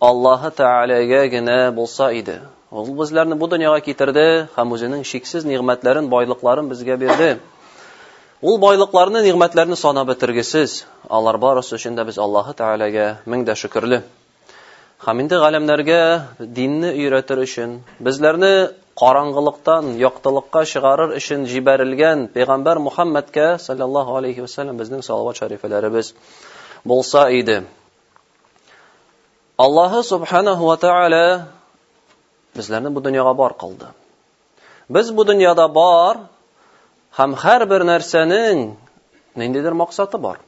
Аллаһы Тәгаләгә генә булса иде. Ул безләрне бу дөньяга китерде һәм үзенең чиксез нигъмәтләрен, байлыкларын безгә бирде. Ул байлыкларны, нигъмәтләрне санап бетергесез. Алар барысы өчен дә без Аллаһы Тәгаләгә мең дә шөкерле. Һәм инде галәмнәргә динне өйрәтер өчен, безләрне караңгылыктан яктылыкка чыгарыр өчен җибәрелгән пәйгамбәр Мухаммадка саллаллаһу алейхи ва саллям безнең салават шәрифләребез булса иде. Аллаһы субханаһу ва тааля безләрне бу дөньяга бар кылды. Без бу дөньяда бар һәм һәрбер нәрсәнең ниндидер максаты бар.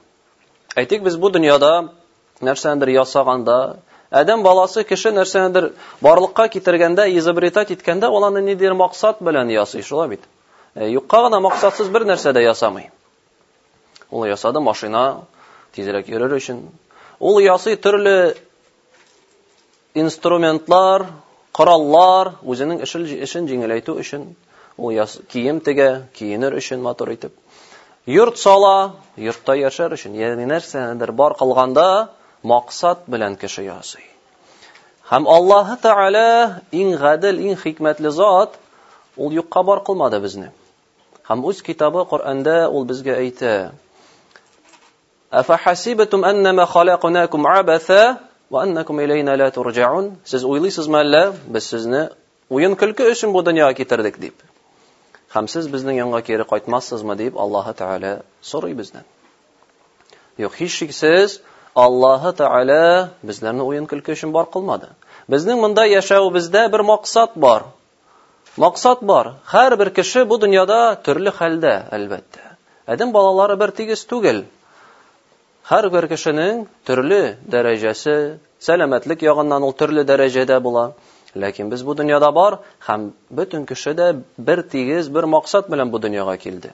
Әйтик, без бу дөньяда нәрсәдер ясаганда, Адәм баласы кеше нәрсәдер барлыкка китергәндә, изобретать иткәндә, ул аны ниндидер максат белән ясый, шулай бит. Юкка гына максатсыз бер нәрсә дә ясамый. Ул ясады машина тизрәк йөрер өчен. Ул ясый төрле инструментлар, кораллар, үзенең эшен, эшен җиңеләйтү өчен. Ул яс, кием тегә, киенер өчен матур итеп. Йорт сала, йортта яшәр өчен. Ягъни нәрсәнедер бар кылганда максат белән кеше ясый. Һәм Аллаһ Тәгалә иң гадел, иң хикмәтле зат, ул юкка бар кылмады безне. Һәм үз китабы Коръәндә ул безгә әйтә. Афахасибатум аннама халакнакум абаса ва аннакум илейна ла турҗаун. Сез уйлыйсызмы әллә без сезне уен көлке өчен бу дөньяга китердек дип? Һәм сез безнең янга кире кайтмассызмы дип Аллаһы Тәгалә сорый бездән. Юк, һичшиксез, Аллаһы Тәгалә безләрне уен көлке өчен бар кылмады. Безнең монда яшәвебездә бер максат бар. Максат бар. Һәрбер кеше бу дөньяда төрле хәлдә, әлбәттә. Адәм балалары бер тигез түгел. Һәрбер кешенең төрле дәрәҗәсе, сәламәтлек ягыннан ул төрле дәрәҗәдә була. Ләкин без бу дөньяда бар һәм бөтен кеше дә бер тигез, бер максат белән бу дөньяга килде.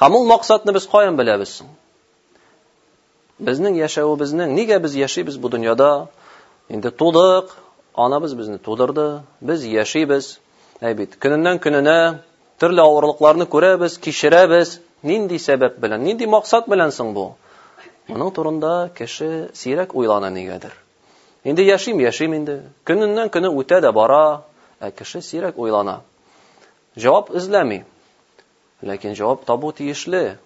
Һәм ул максатны без каян беләбез соң? Безнең яшәвебезнең, нигә без яшибез бу дөньяда? Инде тудык, анабыз безне тудырды, без яшибез. Әй бит, көненнән көненә төрле авырлыкларны күрәбез, кичерәбез. Нинди сәбәп белән, нинди максат белән соң бу? Моның турында кеше сирәк уйлана нигәдер. Инде яшим, яшим инде. Көненнән көне үтә дә бара, ә кеше сирәк уйлана. Җавап эзләми. Ләкин җавап табу тиешле.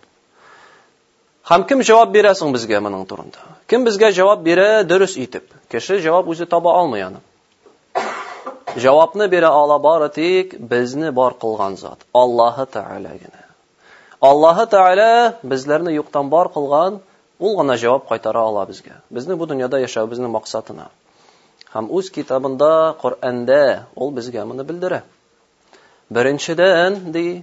Һәм кем җавап бирә соң безгә моның турында? Кем безгә җавап бирә дөрес итеп? Кеше җавап үзе таба алмый аны. Җавапны бирә ала бары тик безне бар кылган зат, Аллаһы Тәгалә генә. Аллаһы Тәгалә безләрне юктан бар кылган, ул гына җавап кайтара ала безгә. Безнең бу дөньяда яшәүебезнең максатына. Һәм үз китабында, Коръәндә ул безгә моны белдерә. Беренчедән, ди,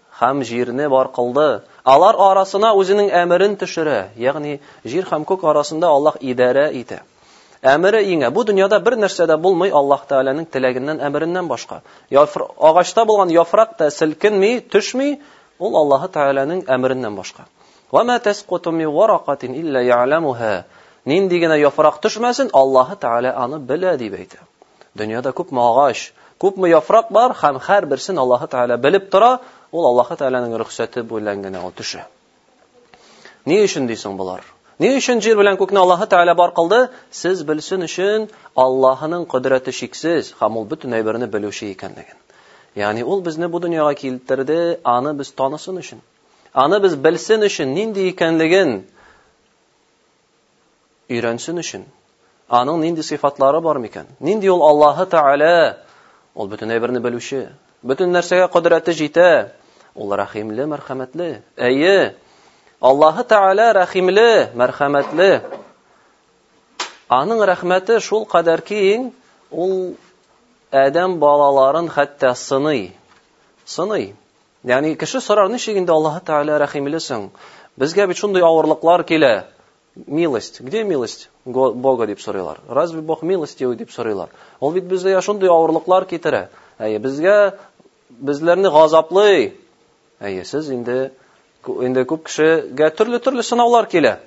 Һәм җирне бар кылды. Алар арасына Үзенең әмерен төшерә, ягъни җир һәм күк арасында Аллаһ идарә итә. Әмере иңә. Бу дөньяда бер нәрсә дә булмый Аллаһ Тәгаләнең теләгеннән, әмереннән башка. Яфр... Агачта булган яфрак та селкенми, төшми, ул Аллаһы Тәгаләнең әмереннән башка. Ва ма тәскуту мин варакатин илля я'ламуха. Нинди генә яфрак төшмәсен, Аллаһы Тәгалә аны белә, дип әйтә. Дөньяда күпме агач, күпме яфрак бар, һәм һәрберсен Аллаһы Тәгалә белеп тора, ул Аллаһы Тәгаләнең рөхсәте белән генә ул төшә. Ни өчен дисең болар? Ни өчен җир белән күкне Аллаһы Тәгалә бар кылды? Сез белсен өчен, Аллаһының кодрәте чиксез, һәм ул бөтен әйберне белүче икәнлеген. Ягъни ул безне бу дөньяга килтерде, аны без танысын өчен. Аны без белсен өчен, нинди икәнлеген өйрәнсен өчен. Аның нинди сыйфатлары бар микән? Нинди ул Аллаһы Тәгалә? Ул бөтен әйберне белүче, бөтен нәрсәгә кодрәте җитә. Ул рәхимле, мәрхәмәтле. Әйе, Аллаһы Тәгалә рәхимле, мәрхәмәтле. Аның рәхмәте шул кадәр киң, ул адәм балаларын хәтта сыный. Сыный. Ягъни кеше сорар, ничек инде Аллаһы Тәгалә рәхимле соң? Безгә бит шундый авырлыклар килә. Милость. Где милость Бога дип сорыйлар. Разве Бог милостивый дип сорыйлар. Ул бит безгә шундый авырлыклар китерә. Әйе, безгә безләрне газаплый. Әйе, сез инде инде күп кешегә төрле-төрле сынаулар килә.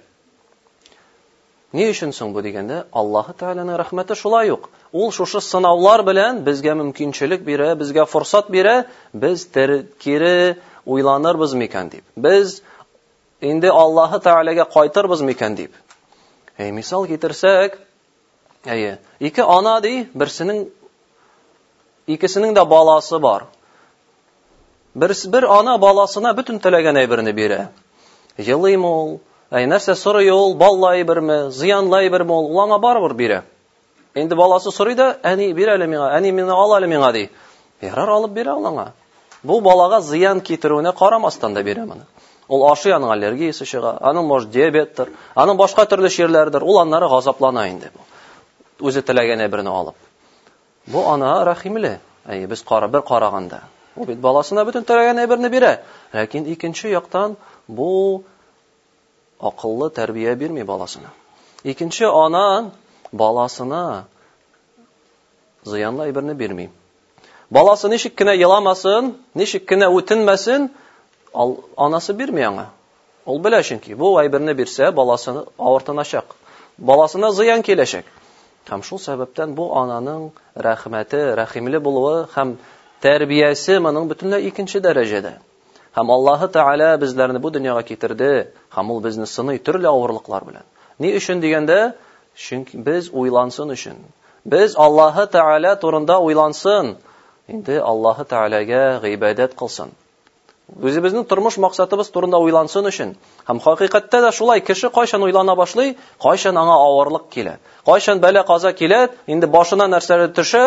Ни өчен соң бу дигәндә, Аллаһы Тәгаләнең рәхмәте шулай ук. Ул шушы сынаулар белән безгә мөмкинчелек бирә, безгә форсат бирә, без кире уйланырбыз микән дип. Без инде Аллаһы Тәгаләгә кайтырбыз микән дип. Әй, мисал китерсәк, әйе, ике ана ди, берсенең Икесенең дә баласы бар. Бер, бер ана баласына бөтен теләгән әйберне бирә. Елыймы ул? Әй, нәрсә сорый ул? Баллы әйберме? Зыянлы әйберме ул? Ул аңа барыбер бирә. Инде баласы сорый да, әни, бир әле миңа, әни, мине ал әле миңа, ди. Ярар, алып бирә ул аңа. Бу балага зыян китерүенә карамастан да бирә моны. Ул ашый, аның аллергиясе чыга, аның, может, диабеттер, аның башка төрле чирләрдер, ул аннары газаплана инде. Үзе теләгән әйберне алып. Бу ана рәхимле. Әйе, без кара, бер караганда. Ул бит баласына бөтен теләгән әйберне бирә. Ләкин икенче яктан бу акыллы тәрбия бирми баласына. Икенче ана баласына зыянлы әйберне бирми. Баласы ничек кенә еламасын, ничек кенә үтенмәсен, анасы бирми аңа. Ул белә чөнки, бу әйберне бирсә, баласына авыртыначак, баласына зыян киләчәк. Һәм шул сәбәптән бу ананың рәхмәте, рәхимле булуы һәм тәрбиясе моның бөтенләй икенче дәрәҗәдә. Һәм Аллаһы Тәгалә безләрне бу дөньяга китерде, һәм ул безне сыный төрле авырлыклар белән. Ни өчен дигәндә, чөнки без уйлансын өчен. Без Аллаһы Тәгалә турында уйлансын. Инде Аллаһы Тәгаләгә гыйбадәт кылсын. Үзебезнең тормыш максатыбыз турында уйлансын өчен. Һәм хакыйкатьтә дә шулай, кеше кайчан уйлана башлый, кайчан аңа авырлык килә. Кайчан бәла каза килә, инде башына нәрсәләр төшә,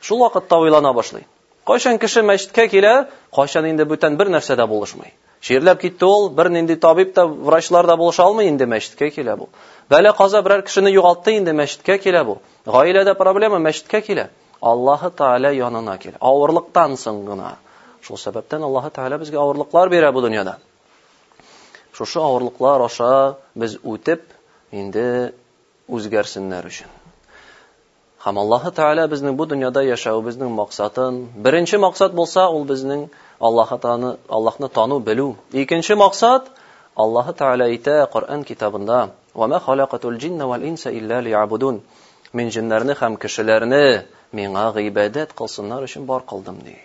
шул вакытта уйлана башлый. Кайчан кеше мәчеткә килә, кайчан инде бүтән бер нәрсә дә булышмый. Чирләп китте ул, бер нинди табиб та, врачлар да булыша алмый, инде мәчеткә килә бу. Бәла каза берәр кешене югалтты, инде мәчеткә килә бу. Гаиләдә проблема мәчеткә килә. Аллаһы Тәгалә янына кил. Авырлыктан соң гына. Шул сәбәптән Аллаһы Тәгалә безгә авырлыклар бирә бу дөньяда. Шушы авырлыклар аша без үтеп, инде үзгәрсеннәр өчен. Һәм Аллаһы Тәгалә безнең бу дөньяда яшәвебезнең максатын, беренче максат булса, ул безнең Аллаһы Тәгаләне, Аллаһны тану, белү. Икенче максат Аллаһы Тәгалә әйтә Коръән китабында, Ва ма халакатул җинна вәл инса илля лиябудун. Мин җеннәрне һәм кешеләрне миңа гыйбадәт кылсыннар өчен бар кылдым, ди.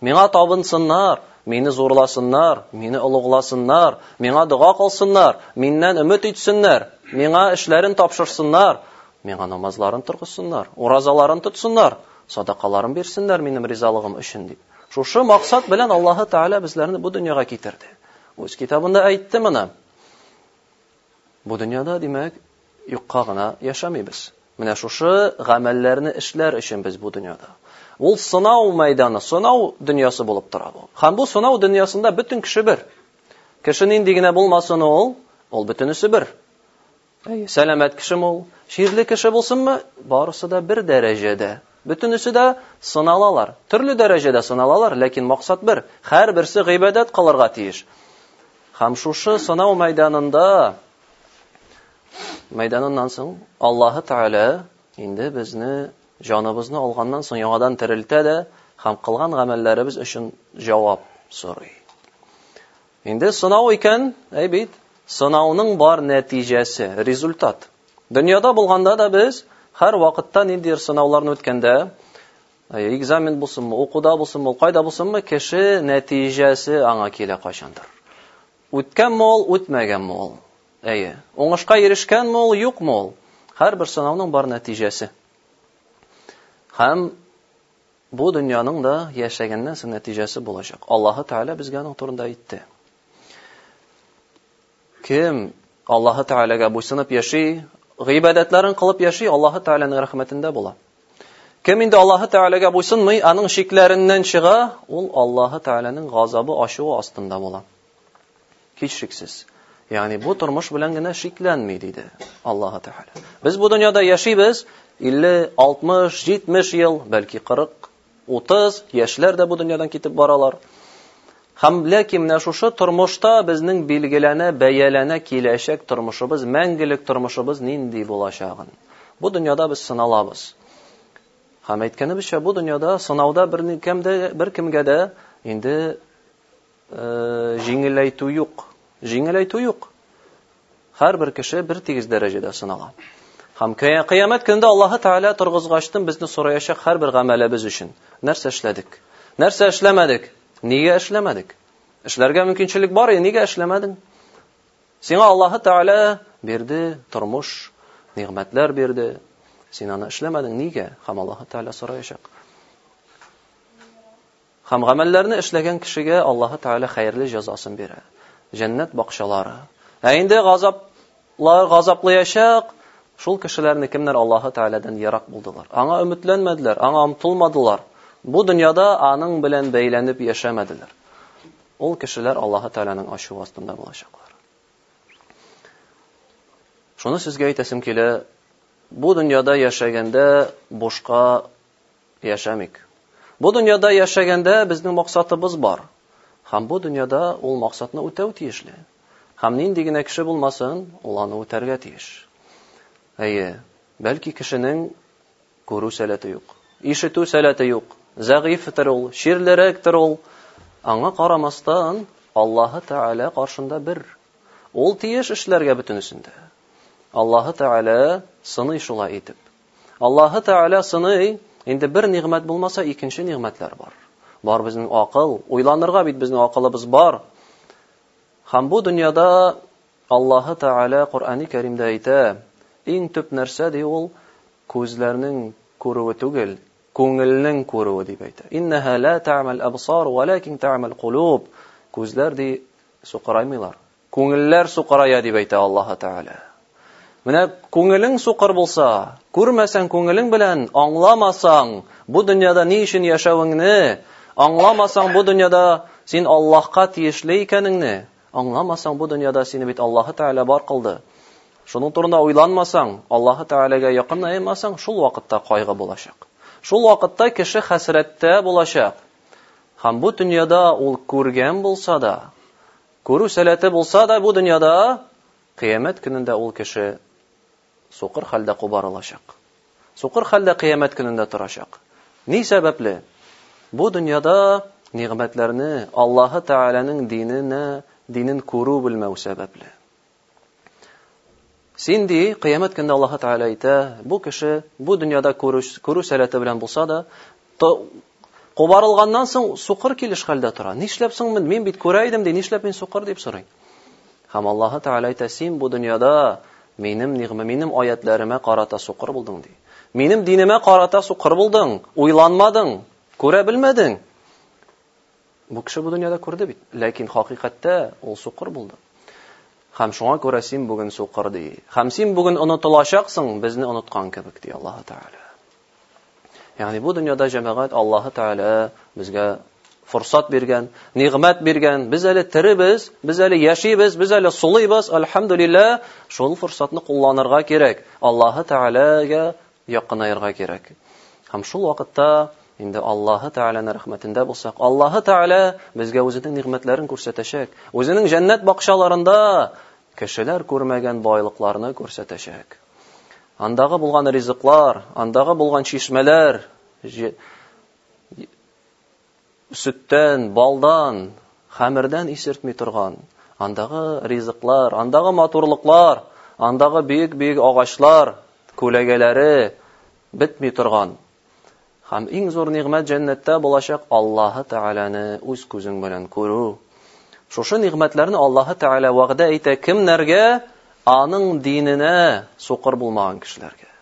Миңа табынсыннар, мине зурласыннар, мине олугласыннар, миңа дога кылсыннар, миннән өмет итсеннәр, миңа эшләрен тапшырсыннар, миңа намазларын торгызсыннар, уразаларын тотсыннар, садакаларын бирсеннәр минем ризалыгым өчен, дип. Шушы максат белән Аллаһы Тәгалә безләрне бу дөньяга китерде. Үз китабында әйтте моны. Бу дөньяда, димәк, юкка гына яшәмибез. Менә шушы гамәлләрне эшләр өчен без бу дөньяда. Ул сынау мәйданы, сынау дөньясы булып тора бу. Һәм бу сынау дөньясында бөтен кеше бер. Кеше нинди генә булмасын ул, ул бөтенесе бер. Әйе, сәламәт кешеме ул, чирле кеше булсынмы, барысы да бер дәрәҗәдә. Бөтенесе дә сыналалар. Төрле дәрәҗәдә сыналалар, ләкин максат бер. Һәрберсе гыйбадәт кылырга тиеш. Һәм шушы сынау мәйданында мәйданыннан соң Аллаһы Тәгалә инде безне җаныбызны алганнан соң яңадан терелтә дә һәм кылган гамәлләребез өчен җавап сорый. Инде сынау икән, әй бит, сынауның бар нәтиҗәсе, результат. Дөньяда булганда да без һәр вакытта ниндидер сынауларны үткәндә, Экзамен булсынмы, укуда булсынмы, кайда булсынмы, кеше нәтиҗәсе аңа килә кайчандыр. Үткәнме ул, үтмәгәнме ул? Әйе. Уңышка ирешкәнме ул, юкмы ул? Һәрбер сынауның бар нәтиҗәсе. Һәм бу дөньяның да яшәгәннән соң нәтиҗәсе булачак. Аллаһы Тәгалә безгә аның турында әйтте. Кем Аллаһы Тәгаләгә буйсынып яши, гыйбадәтләрен кылып яши, Аллаһы Тәгаләнең рәхмәтендә була. Кем инде Аллаһы Тәгаләгә буйсынмый, аның шикләреннән чыга, ул Аллаһы Тәгаләнең газабы, ачуы астында була. Һичшиксез. Ягъни бу тормыш белән генә шикләнми, диде Аллаһы Тәгалә. Без бу дөньяда яшибез 50, 60, 70 ел, бәлки 40, Утыз яшьләр дә бу дөньядан китеп баралар. Һәм ләкин менә шушы тормышта безнең билгеләнә, бәяләнә киләчәк тормышыбыз, мәңгелек тормышыбыз нинди булачагын. Бу дөньяда без сыналабыз. Һәм әйткәнебезчә, бу дөньяда сынауда берникем дә, беркемгә дә инде Җиңеләйтү юк. Җиңеләйтү юк. Һәрбер кеше бер тигез дәрәҗәдә сынала. Һәм кыямәт көндә Аллаһы Тәгалә торгызгачтын безне сораячак һәрбер гамәлебез өчен. Нәрсә эшләдек? Нәрсә эшләмәдек? Нигә эшләмәдек? Эшләргә мөмкинчелек бар, нигә эшләмәдең? Сиңа Аллаһы Тәгалә бирде, тормыш, нигъмәтләр бирде. Син аны эшләмәдең, нигә? Һәм Аллаһы Тәгалә сораячак. Һәм гамәлләрне эшләгән кешегә Аллаһы Тәгалә хәерле җәзасын бирә, җәннәт бакчалары. Ә инде газаплар газаплыячак шул кешеләрне, кемнәр Аллаһы Тәгаләдән ерак булдылар, Аңа өметләнмәделәр, Аңа омтылмадылар, бу дөньяда Аның белән бәйләнеп яшәмәделәр. Ул кешеләр Аллаһы Тәгаләнең ачуы астында булачаклар. Шуны сезгә әйтәсем килә, бу дөньяда яшәгәндә бушка яшәмик. Бу дөньяда яшәгәндә безнең максатыбыз бар. Һәм бу дөньяда ул максатны үтәү тиешле. Һәм нинди генә кеше булмасын, ул аны үтәргә тиеш. Әйе, бәлки кешенең күрү сәләте юк, ишетү сәләте юк, зәгыйфтер ул, чирлерәктер ул. Аңа карамастан, Аллаһы Тәгалә каршында бер. Ул тиеш эшләргә бөтенесендә. Аллаһы Тәгалә сыный шулай итеп. Аллаһы Тәгалә сыный, инде бер нигъмәт булмаса, икенче нигъмәтләр бар. Бар безнең акыл, уйланырга бит безнең акылыбыз бар. Һәм бу дөньяда Аллаһы Тәгалә Коръәни Кәримдә әйтә, иң төп нәрсә ди ул күзләрнең күрүе түгел, күңелнең күрүе дип әйтә. Иннәһа ла та'мал абсар, валакин та'мал кулуб. Күзләр ди сукыраймыйлар, Күңелләр сукырая дип әйтә Аллаһы Тәгалә. Менә күңелең сукыр булса, күрмәсәң күңелең белән, аңламасаң, бу дөньяда ни өчен яшәвеңне, аңламасаң бу дөньяда син Аллаһка тиешле икәнеңне, аңламасаң бу дөньяда сине бит Аллаһы Тәгалә бар кылды. Шуның турында уйланмасаң, Аллаһы Тәгаләгә якынаймасаң, шул вакытта кайгы булачак. Шул вакытта кеше хәсрәттә булачак. Һәм бу дөньяда ул күргән булса да, Күрү сәләте булса да бу дөньяда, Кыямәт көнендә ул кеше сукыр хәлдә кубарылачак. Сукыр хәлдә Кыямәт көнендә торачак. Ни сәбәпле? Бу дөньяда нигъмәтләрне, Аллаһы Тәгаләнең диненә, динен күрү-белмәү сәбәпле. Син ди, кыямәт көндә Аллаһ Тәгалә әйтә, бу кеше бу дөньяда күрү сәләте белән булса да, кубарылганнан соң сукыр килеш хәлдә тора. Нишләп соң мин, мин бит күрә идем ди, нишләп мин сукыр дип сорый. Һәм Аллаһ Тәгалә әйтә, син бу дөньяда минем нигъмә, минем аятләремә карата сукыр булдың ди. Минем динемә карата сукыр булдың, уйланмадың, күрә белмәдең. Бу кеше бу дөньяда күрде бит, ләкин хакыйкатьтә ул сукыр булды. Хәм шуңа күрә син бүген сукыр ди. Хәм син бүген онытылачаксың, безне оныткан кебек, ди Аллаһ Тәгалә. Ягъни бу дөньяда җәмәгать Аллаһ Тәгалә безгә форсат биргән, нигъмәт биргән. Без әле теребез, без әле яшибез, без әле сулыйбыз. Альхамдулилла, шул форсатны кулланырга кирәк. Аллаһ Тәгаләгә Якынаерга кирәк. Һәм шул вакытта инде Аллаһы Тәгаләнең рәхмәтендә булсак, Аллаһы Тәгалә безгә үзенең нигъмәтләрен күрсәтәчәк. Үзенең җәннәт бакчаларында кешеләр күрмәгән байлыкларны күрсәтәчәк. Андагы булган ризыклар, андагы булган чишмәләр, Сөттән, балдан, хәмердән исертми торган, андагы ризыклар, андагы матурлыклар, андагы биек-биек агачлар, күләгәләре бетми торган. Хәм иң зур нигъмәт җәннәттә булачак Аллаһы Тәгаләне үз күзең белән күрү. Шушы нигъмәтләрне Аллаһы Тәгалә вәгъдә итә кемнәргә? Аның диненә сукыр булмаган кешеләргә.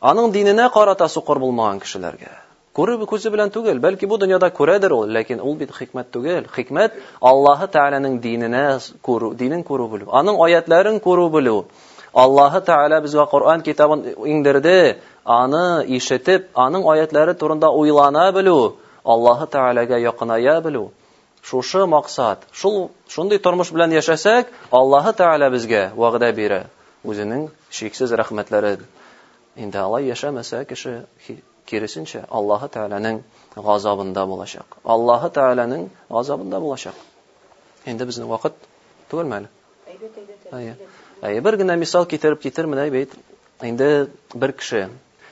Аның диненә карата сукыр булмаган кешеләргә. Күрү күзе белән түгел, бәлки бу дөньяда күрәдер ул, ләкин ул бит хикмәт түгел. Хикмәт Аллаһы Тәгаләнең диненә күрү, динен күрү белү, аның аятләрен күрү белү. Аллаһы Тәгалә безгә Коръән китабын иңдерде, аны ишетеп, аның аятләре турында уйлана белү, Аллаһы Тәгаләгә якыная белү. Шушы максат, шул шундый тормыш белән яшәсәк, Аллаһы Тәгалә безгә вәгъдә бирә үзенең чиксез рәхмәтләрен. Инде алай яшәмәсә кеше, киресенчә, Аллаһы Тәгаләнең газабында булачак. Аллаһы Тәгаләнең газабында булачак. Инде безнең вакыт түгелме әле? Әйбәт, әйбәт. Әйе. Әйе, бер генә мисал китереп китер, менә бит. Инде бер кеше,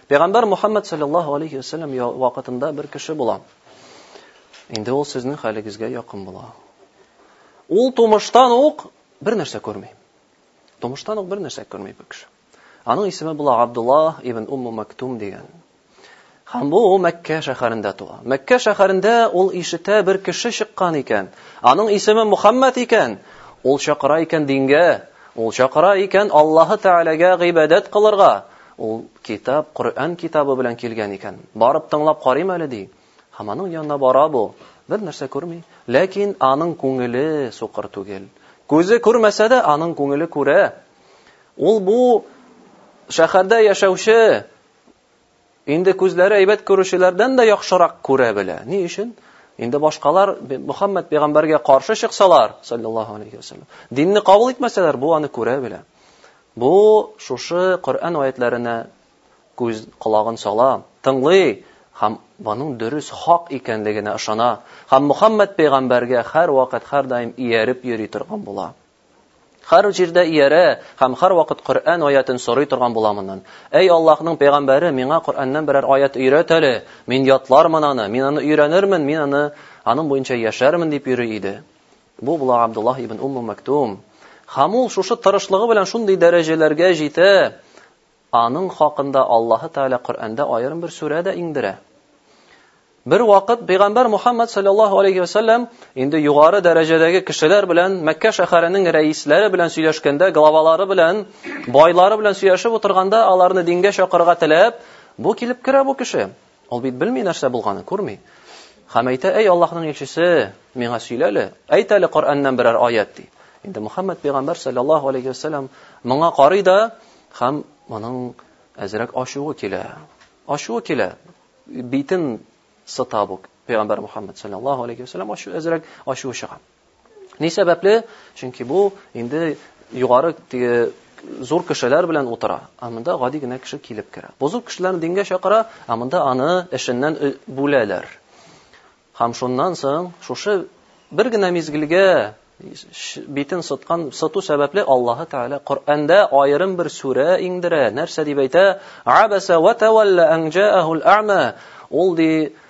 Пәйгамбәр Мухаммад саллаллаһу алейхи ва саллям вакытында бер кеше була. Инде ул сезнең хәлегезгә якын була. Ул тумыштан ук бер нәрсә күрми. Тумыштан ук бер нәрсә күрми бу кеше. Аның исеме була Абдулла ибн Умму Мактум дигән. Һәм бу Мәккә шәһәрендә туа. Мәккә шәһәрендә ул ишетә бер кеше чыккан икән. Аның исеме Мухаммад икән. Ул чакыра икән дингә, ул чакыра икән Аллаһы Тәгаләгә гыйбадәт кылырга. Ул китап Коръән китабы белән килгән икән. Барып тыңлап карыйм әле, ди. Һәм аның янына бара бу. Бер нәрсә күрми. Ләкин аның күңеле сукыр түгел. Күзе күрмәсә дә, аның күңеле күрә. Ул бу шәһәрдә яшәүче, инде күзләре әйбәт күрүчеләрдән дә яхшырак күрә белә. Ни өчен? Инде башкалар Мөхәммәд пәйгамбәргә каршы чыксалар, саллаллаһу алейхи ва саллям, динне кабул итмәсәләр, бу аны күрә белә. Бу шушы Коръән аятьләренә күз колагын сала, тыңлый һәм моның дөрес, хак икәнлегенә ышана һәм Мөхәммәд пәйгамбәргә һәрвакыт, һәрдаим ияреп йөри торган була. Һәр җирдә иярә һәм һәрвакыт Коръән аятен сорый торган була моннан. Әй Аллаһның пәйгамбәре, миңа Коръәннән берәр аять өйрәт әле, мин ятлармын аны, мин аны өйрәнермен, мин аны, аның буенча яшәрмен, дип йөри иде. Бу була Абдуллаһ ибн Умму Мәктум. Һәм ул шушы тырышлыгы белән шундый дәрәҗәләргә җитә, аның хакында Аллаһы Тәгалә Коръәндә аерым бер сүрә дә иңдерә. Бер вакыт пәйгамбер Мухаммад саллаллаһу алейхи ва саллям инде югары дәрәҗәдәге кешеләр белән Мәккә шәһәренең рәисләре белән сөйләшкәндә, главалары белән, байлары белән сөйләшеп утырганда, аларны дингә чакырырга теләп, бу килеп керә бу кеше. Ул бит белми нәрсә булганын, күрми. Хәм әйтә, әй Аллаһның илчесе, миңа сөйлә әле, әйт әле Коръәннән берәр аят ди. Инде Мөхәммәд пәйгамбәр саллаллаһу алейхи ва саллям моңа карый да хәм моның әзрәк ачуы килә. Ачуы килә. Битен сыта бу пәйгамбәр Мөхәммәд саллаллаһу алейхи ва саллям ачу әзрәк ачуы чыга. Ни сәбәпле? Чөнки бу инде югары теге зур кешеләр белән утыра, а монда гади генә кеше килеп керә. Бу зур кешеләрне дингә чакыра, а монда аны эшеннән э, бүләләр. Һәм шуннан соң шушы бер генә мизгелгә битен сыткан сыту сәбәпле Аллаһы Тәгалә Коръәндә аерым бер сүрә иңдерә. Нәрсә дип әйтә? Абаса ва тавалла ан җааһул ама. Ул ди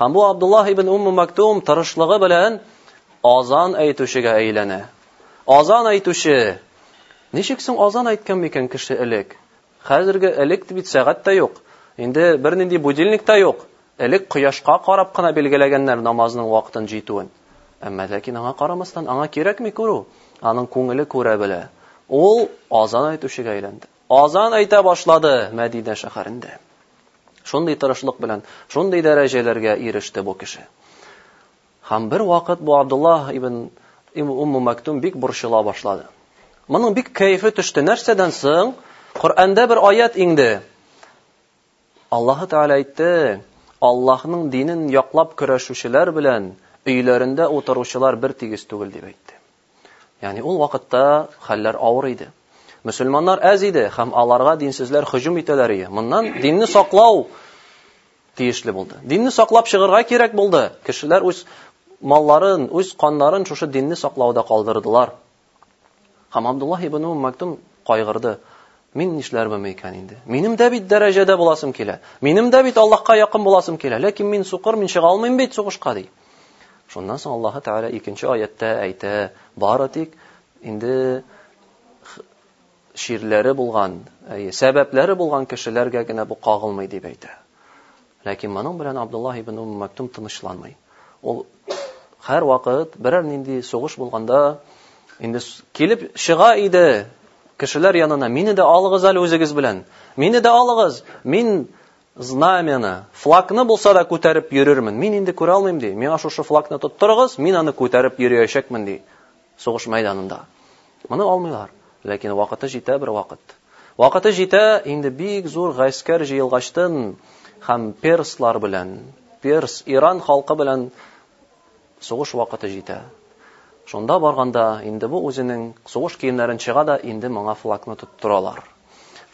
Һәм бу Абдуллаһ ибн Умму Мактум тырышлыгы белән азан әйтүчегә әйләнә. Азан әйтүче. Ничек соң азан әйткән микән кеше элек? Хәзерге элек бит сәгать тә юк. Инде бернинди будильник та юк. Элек кояшка карап кына билгеләгәннәр намазның вакытын җитүен. Әмма ләкин аңа карамастан, аңа кирәкми күрү. Аның күңеле күрә белә. Ул азан әйтүчегә әйләнде. Азан әйтә башлады Мәдинә шәһәрендә. Шундый тырышлык белән шундый дәрәҗәләргә иреште бу кеше. Һәм бер вакыт бу Абдуллаһ ибн Умму Мәктум бик борчыла башлады. Моның бик кәефе төште. Нәрсәдән соң? Коръәндә бер аят иңде. Аллаһы Тәгалә әйтте, Аллаһның динен яклап көрәшүчеләр белән өйләрендә утыручылар бер тигез түгел, дип әйтте. Ягъни ул вакытта хәлләр авыр иде. Мөселманнар әз иде һәм аларга динсезләр һөҗүм итәләр иде. Моннан динне саклау тиешле булды. Динне саклап чыгырга кирәк булды. Кешеләр үз малларын, үз каннарын шушы динне саклауда калдырдылар. Һәм Абдуллаһ ибн Умм Мәктум кайгырды, Мин нишләрмен икән инде? Минем дә бит дәрәҗәдә буласым килә. Минем дә бит Аллаһка якын буласым килә. Ләкин мин сукыр, мин чыга алмыйм бит сугышка, ди. Шуннан соң Аллаһы Тәгалә икенче аятта әйтә, бары тик инде чирләре булган, сәбәпләре булган кешеләргә генә бу кагылмый дип әйтә. Ләкин моның белән Абдуллаһ ибн Умм Мәктум тынычланмый. Ул һәр вакыт берәр нинди сугыш булганда инде килеп чыга иде кешеләр янына, мине дә алыгыз әле үзегез белән. Мине дә алыгыз. Мин знамена, флагны булса да күтәреп йөрермен. Мин инде күрә алмыйм ди. Миңа шушы флагны тоттырыгыз, мин аны күтәреп йөриячәкмен ди. Сугыш мәйданында. Моны алмыйлар. Ләкин вакыты җитә бервакыт. Вакыты җитә, инде бик зур гаскәр җыелгачтын һәм перслар белән, перс, иран халкы белән сугыш вакыты җитә. Шунда барганда, инде бу үзенең сугыш киемнәрен чыга да инде моңа флагны тоттыралар.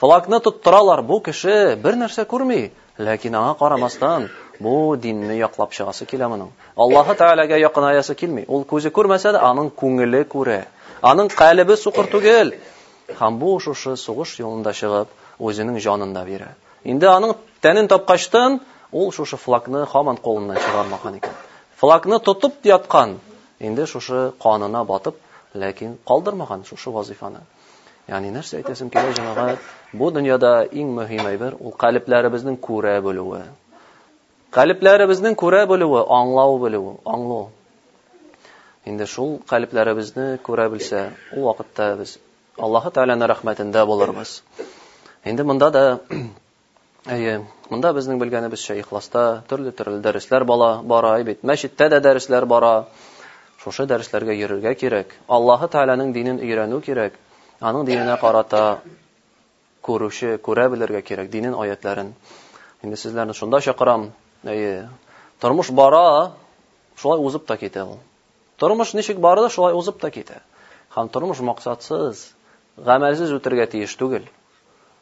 Флагны тоттыралар, бу кеше бер нәрсә күрми, ләкин аңа карамастан, бу динне яклап чыгасы килә моның. Аллаһы Тәгаләгә якынаясы килми. Ул күзе күрмәсә дә, аның күңеле күрә. Аның калебе сукыр түгел. Һәм бу шушы сугыш юлында чыгып, үзенең җанын да бирә. Инде аның тәнен тапкачтан, ул шушы флагны хаман кулыннан чыгармаган икән. Флагны тотып яткан, инде шушы канына батып, ләкин калдырмаган шушы вазифаны. Ягъни нәрсә әйтәсем килә, җәмәгать, бу дөньяда иң мөһим әйбер ул калипләребезнең күрә белүе. Калипләребезнең күрә белүе, аңлау белүе, аңлау. Инде шул калипләребезне күрә белсә, ул вакытта без Аллаһы Тәгаләнең рәхмәтендә булырбыз. Инде монда да Әйе, монда безнең белгәнебезчә ихласта төрле төрле дәресләр бала, бара, әй бит, мәчеттә дә дәресләр бара. Шушы дәресләргә йөрергә кирәк. Аллаһы Тәгаләнең динен өйрәнү кирәк. Аның диненә карата күрүче, күрә белергә кирәк динен аятларын. Инде сезләрне шунда чакырам. Әйе. Тормыш бара, шулай узып та китә ул. Тормыш ничек барды, шулай узып та китә. Һәм тормыш максатсыз, гамәлсез үтергә тиеш түгел.